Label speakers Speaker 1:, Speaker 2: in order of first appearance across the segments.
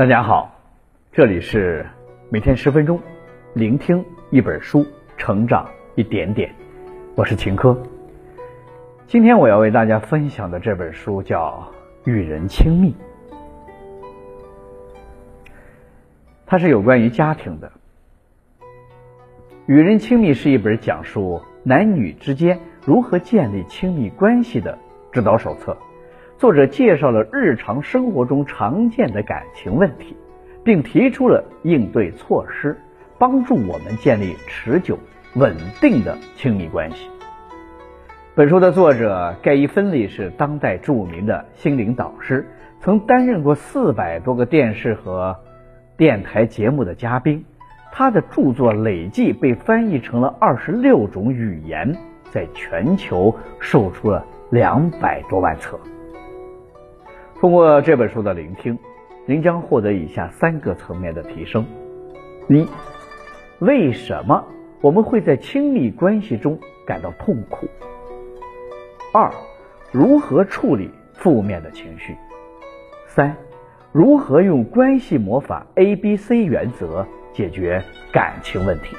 Speaker 1: 大家好，这里是每天十分钟，聆听一本书，成长一点点。我是秦科。今天我要为大家分享的这本书叫《与人亲密》，它是有关于家庭的。《与人亲密》是一本讲述男女之间如何建立亲密关系的指导手册。作者介绍了日常生活中常见的感情问题，并提出了应对措施，帮助我们建立持久、稳定的亲密关系。本书的作者盖伊·芬利是当代著名的心灵导师，曾担任过四百多个电视和电台节目的嘉宾。他的著作累计被翻译成了二十六种语言，在全球售出了两百多万册。通过这本书的聆听，您将获得以下三个层面的提升：一、为什么我们会在亲密关系中感到痛苦？二、如何处理负面的情绪？三、如何用关系魔法 A B C 原则解决感情问题？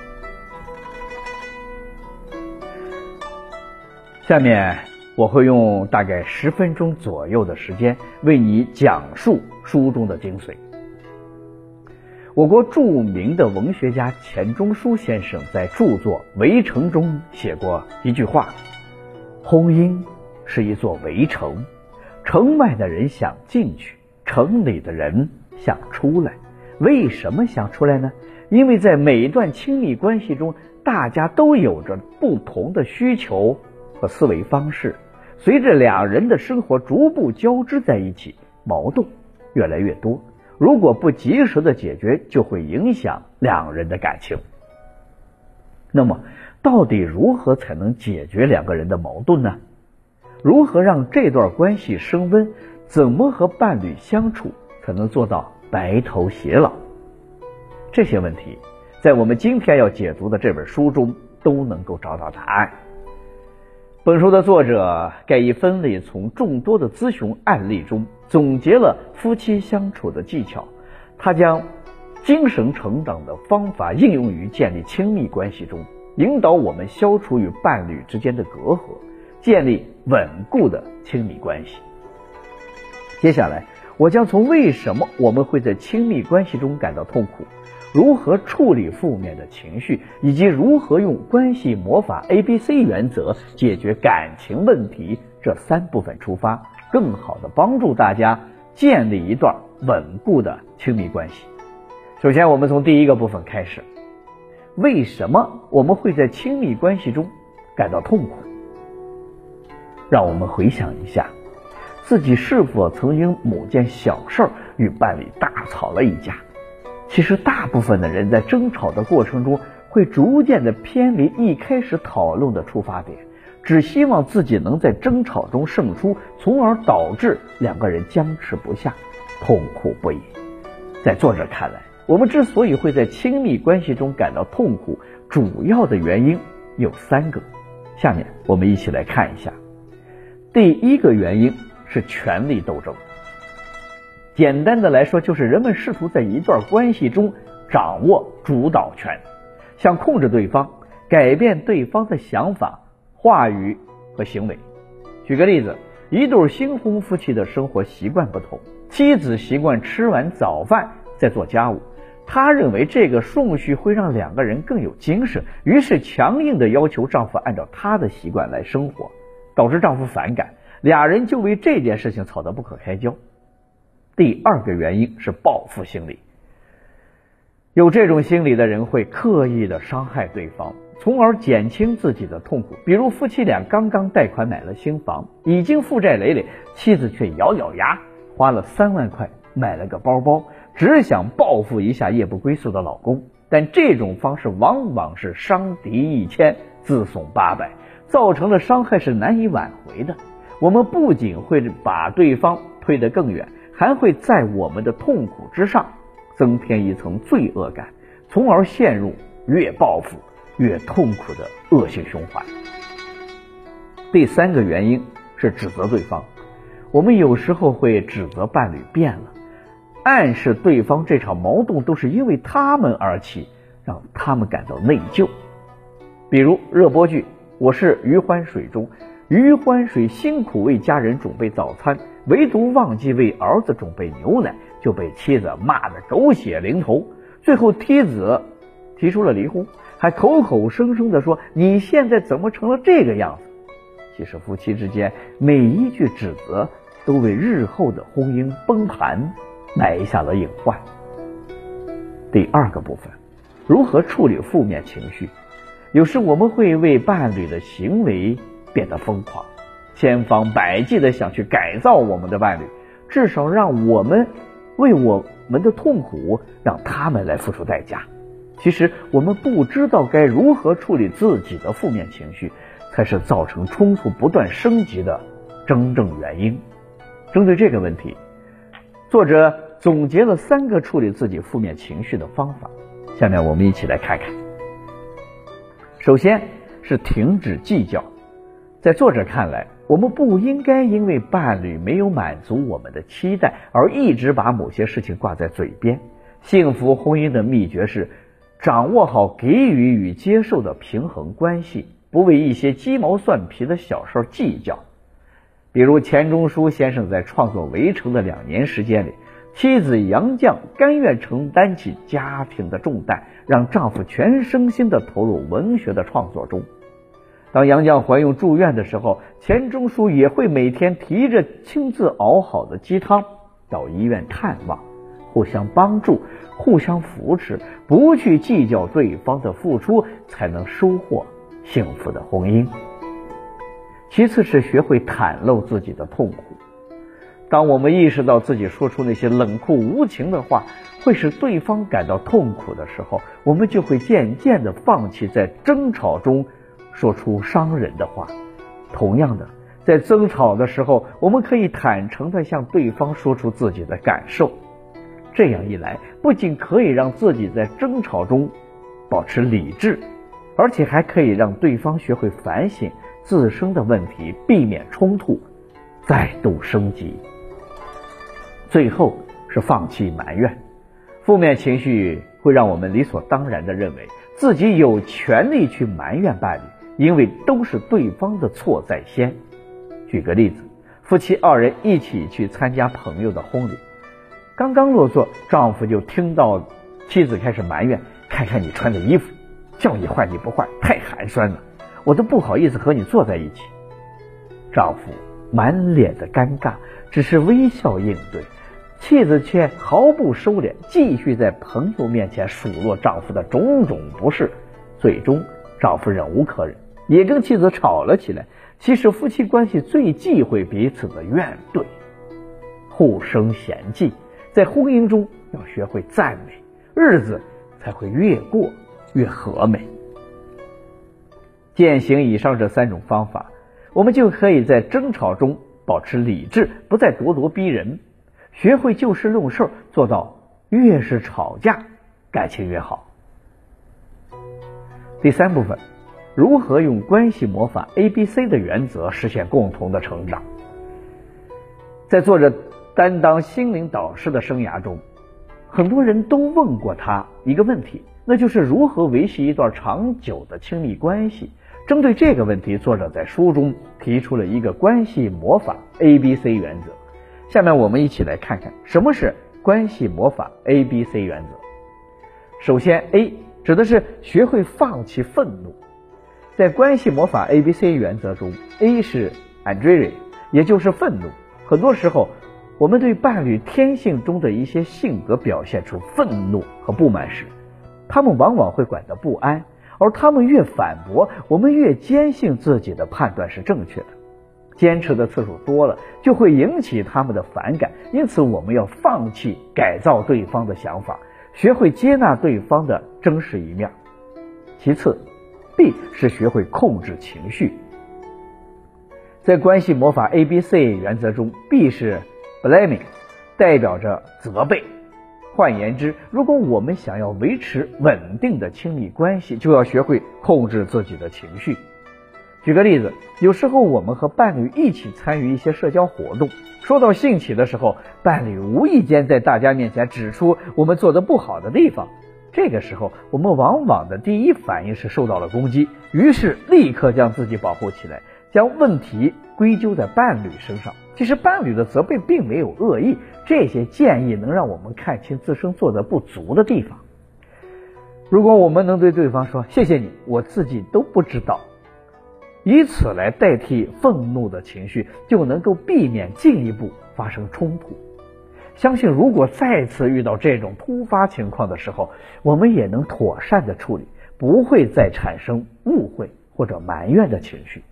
Speaker 1: 下面。我会用大概十分钟左右的时间为你讲述书中的精髓。我国著名的文学家钱钟书先生在著作《围城》中写过一句话：“婚姻是一座围城，城外的人想进去，城里的人想出来。为什么想出来呢？因为在每一段亲密关系中，大家都有着不同的需求和思维方式。”随着两人的生活逐步交织在一起，矛盾越来越多。如果不及时的解决，就会影响两人的感情。那么，到底如何才能解决两个人的矛盾呢？如何让这段关系升温？怎么和伴侣相处才能做到白头偕老？这些问题，在我们今天要解读的这本书中都能够找到答案。本书的作者盖伊·芬利从众多的咨询案例中总结了夫妻相处的技巧，他将精神成长的方法应用于建立亲密关系中，引导我们消除与伴侣之间的隔阂，建立稳固的亲密关系。接下来，我将从为什么我们会在亲密关系中感到痛苦。如何处理负面的情绪，以及如何用关系魔法 A B C 原则解决感情问题，这三部分出发，更好的帮助大家建立一段稳固的亲密关系。首先，我们从第一个部分开始。为什么我们会在亲密关系中感到痛苦？让我们回想一下，自己是否曾因某件小事与伴侣大吵了一架？其实，大部分的人在争吵的过程中，会逐渐的偏离一开始讨论的出发点，只希望自己能在争吵中胜出，从而导致两个人僵持不下，痛苦不已。在作者看来，我们之所以会在亲密关系中感到痛苦，主要的原因有三个。下面我们一起来看一下。第一个原因是权力斗争。简单的来说，就是人们试图在一段关系中掌握主导权，想控制对方，改变对方的想法、话语和行为。举个例子，一对新婚夫妻的生活习惯不同，妻子习惯吃完早饭再做家务，她认为这个顺序会让两个人更有精神，于是强硬的要求丈夫按照她的习惯来生活，导致丈夫反感，俩人就为这件事情吵得不可开交。第二个原因是报复心理，有这种心理的人会刻意的伤害对方，从而减轻自己的痛苦。比如夫妻俩刚刚贷款买了新房，已经负债累累，妻子却咬咬牙花了三万块买了个包包，只想报复一下夜不归宿的老公。但这种方式往往是伤敌一千，自损八百，造成的伤害是难以挽回的。我们不仅会把对方推得更远。还会在我们的痛苦之上增添一层罪恶感，从而陷入越报复越痛苦的恶性循环。第三个原因是指责对方，我们有时候会指责伴侣变了，暗示对方这场矛盾都是因为他们而起，让他们感到内疚。比如热播剧《我是余欢水》中，余欢水辛苦为家人准备早餐，唯独忘记为儿子准备牛奶，就被妻子骂得狗血淋头。最后妻子提出了离婚，还口口声声的说：“你现在怎么成了这个样子？”其实夫妻之间每一句指责，都为日后的婚姻崩盘。埋下了隐患。第二个部分，如何处理负面情绪？有时我们会为伴侣的行为变得疯狂，千方百计的想去改造我们的伴侣，至少让我们为我们的痛苦让他们来付出代价。其实我们不知道该如何处理自己的负面情绪，才是造成冲突不断升级的真正原因。针对这个问题。作者总结了三个处理自己负面情绪的方法，下面我们一起来看看。首先是停止计较，在作者看来，我们不应该因为伴侣没有满足我们的期待而一直把某些事情挂在嘴边。幸福婚姻的秘诀是掌握好给予与接受的平衡关系，不为一些鸡毛蒜皮的小事计较。比如钱钟书先生在创作《围城》的两年时间里，妻子杨绛甘愿承担起家庭的重担，让丈夫全身心地投入文学的创作中。当杨绛怀孕住院的时候，钱钟书也会每天提着亲自熬好的鸡汤到医院探望，互相帮助，互相扶持，不去计较对方的付出，才能收获幸福的婚姻。其次是学会袒露自己的痛苦。当我们意识到自己说出那些冷酷无情的话会使对方感到痛苦的时候，我们就会渐渐的放弃在争吵中说出伤人的话。同样的，在争吵的时候，我们可以坦诚的向对方说出自己的感受。这样一来，不仅可以让自己在争吵中保持理智，而且还可以让对方学会反省。自身的问题，避免冲突再度升级。最后是放弃埋怨，负面情绪会让我们理所当然的认为自己有权利去埋怨伴侣，因为都是对方的错在先。举个例子，夫妻二人一起去参加朋友的婚礼，刚刚落座，丈夫就听到妻子开始埋怨：“看看你穿的衣服，叫你换你不换，太寒酸了。”我都不好意思和你坐在一起。丈夫满脸的尴尬，只是微笑应对，妻子却毫不收敛，继续在朋友面前数落丈夫的种种不是。最终，丈夫忍无可忍，也跟妻子吵了起来。其实，夫妻关系最忌讳彼此的怨怼，互生嫌忌。在婚姻中，要学会赞美，日子才会越过越和美。践行以上这三种方法，我们就可以在争吵中保持理智，不再咄咄逼人，学会就事论事，做到越是吵架，感情越好。第三部分，如何用关系魔法 A B C 的原则实现共同的成长？在作者担当心灵导师的生涯中，很多人都问过他一个问题，那就是如何维系一段长久的亲密关系。针对这个问题，作者在书中提出了一个关系魔法 A B C 原则。下面我们一起来看看什么是关系魔法 A B C 原则。首先，A 指的是学会放弃愤怒。在关系魔法 A B C 原则中，A 是 Andrea，也就是愤怒。很多时候，我们对伴侣天性中的一些性格表现出愤怒和不满时，他们往往会感到不安。而他们越反驳，我们越坚信自己的判断是正确的。坚持的次数多了，就会引起他们的反感。因此，我们要放弃改造对方的想法，学会接纳对方的真实一面。其次，B 是学会控制情绪。在关系魔法 A B C 原则中，B 是 blaming，代表着责备。换言之，如果我们想要维持稳定的亲密关系，就要学会控制自己的情绪。举个例子，有时候我们和伴侣一起参与一些社交活动，说到兴起的时候，伴侣无意间在大家面前指出我们做的不好的地方，这个时候我们往往的第一反应是受到了攻击，于是立刻将自己保护起来，将问题归咎在伴侣身上。其实伴侣的责备并没有恶意，这些建议能让我们看清自身做的不足的地方。如果我们能对对方说“谢谢你，我自己都不知道”。以此来代替愤怒的情绪，就能够避免进一步发生冲突。相信如果再次遇到这种突发情况的时候，我们也能妥善的处理，不会再产生误会或者埋怨的情绪。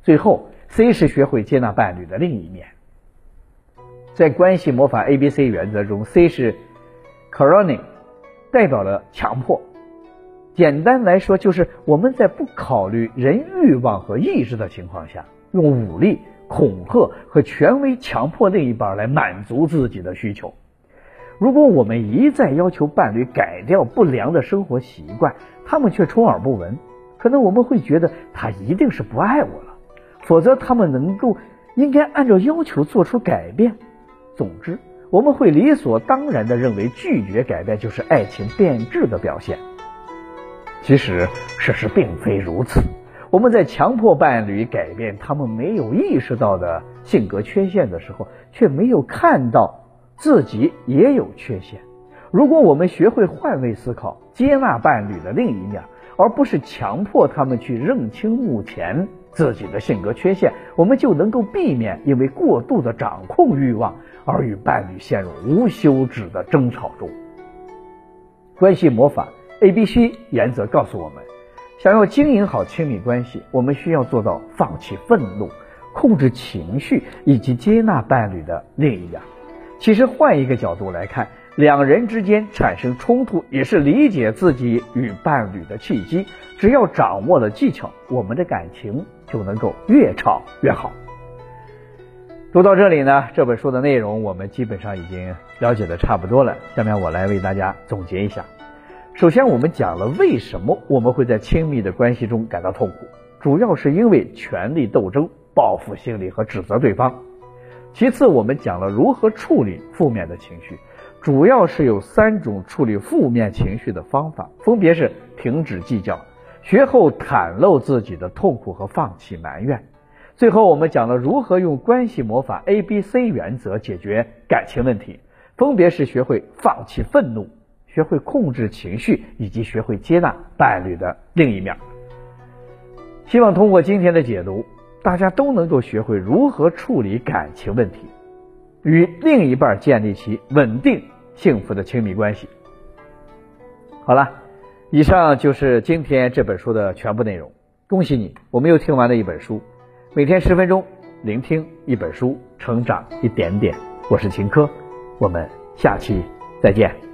Speaker 1: 最后，C 是学会接纳伴侣的另一面。在关系魔法 A B C 原则中，C 是 Coroning，代表了强迫。简单来说，就是我们在不考虑人欲望和意志的情况下，用武力、恐吓和权威强迫另一半来满足自己的需求。如果我们一再要求伴侣改掉不良的生活习惯，他们却充耳不闻，可能我们会觉得他一定是不爱我了，否则他们能够应该按照要求做出改变。总之，我们会理所当然地认为拒绝改变就是爱情变质的表现。其实事实并非如此。我们在强迫伴侣改变他们没有意识到的性格缺陷的时候，却没有看到自己也有缺陷。如果我们学会换位思考，接纳伴侣的另一面，而不是强迫他们去认清目前自己的性格缺陷，我们就能够避免因为过度的掌控欲望而与伴侣陷入无休止的争吵中。关系魔法。A、B、C 原则告诉我们，想要经营好亲密关系，我们需要做到放弃愤怒、控制情绪以及接纳伴侣的另一样。其实换一个角度来看，两人之间产生冲突也是理解自己与伴侣的契机。只要掌握了技巧，我们的感情就能够越吵越好。读到这里呢，这本书的内容我们基本上已经了解的差不多了。下面我来为大家总结一下。首先，我们讲了为什么我们会在亲密的关系中感到痛苦，主要是因为权力斗争、报复心理和指责对方。其次，我们讲了如何处理负面的情绪，主要是有三种处理负面情绪的方法，分别是停止计较、学后袒露自己的痛苦和放弃埋怨。最后，我们讲了如何用关系魔法 A、B、C 原则解决感情问题，分别是学会放弃愤怒。学会控制情绪，以及学会接纳伴侣的另一面。希望通过今天的解读，大家都能够学会如何处理感情问题，与另一半建立起稳定幸福的亲密关系。好了，以上就是今天这本书的全部内容。恭喜你，我们又听完了一本书。每天十分钟，聆听一本书，成长一点点。我是秦科，我们下期再见。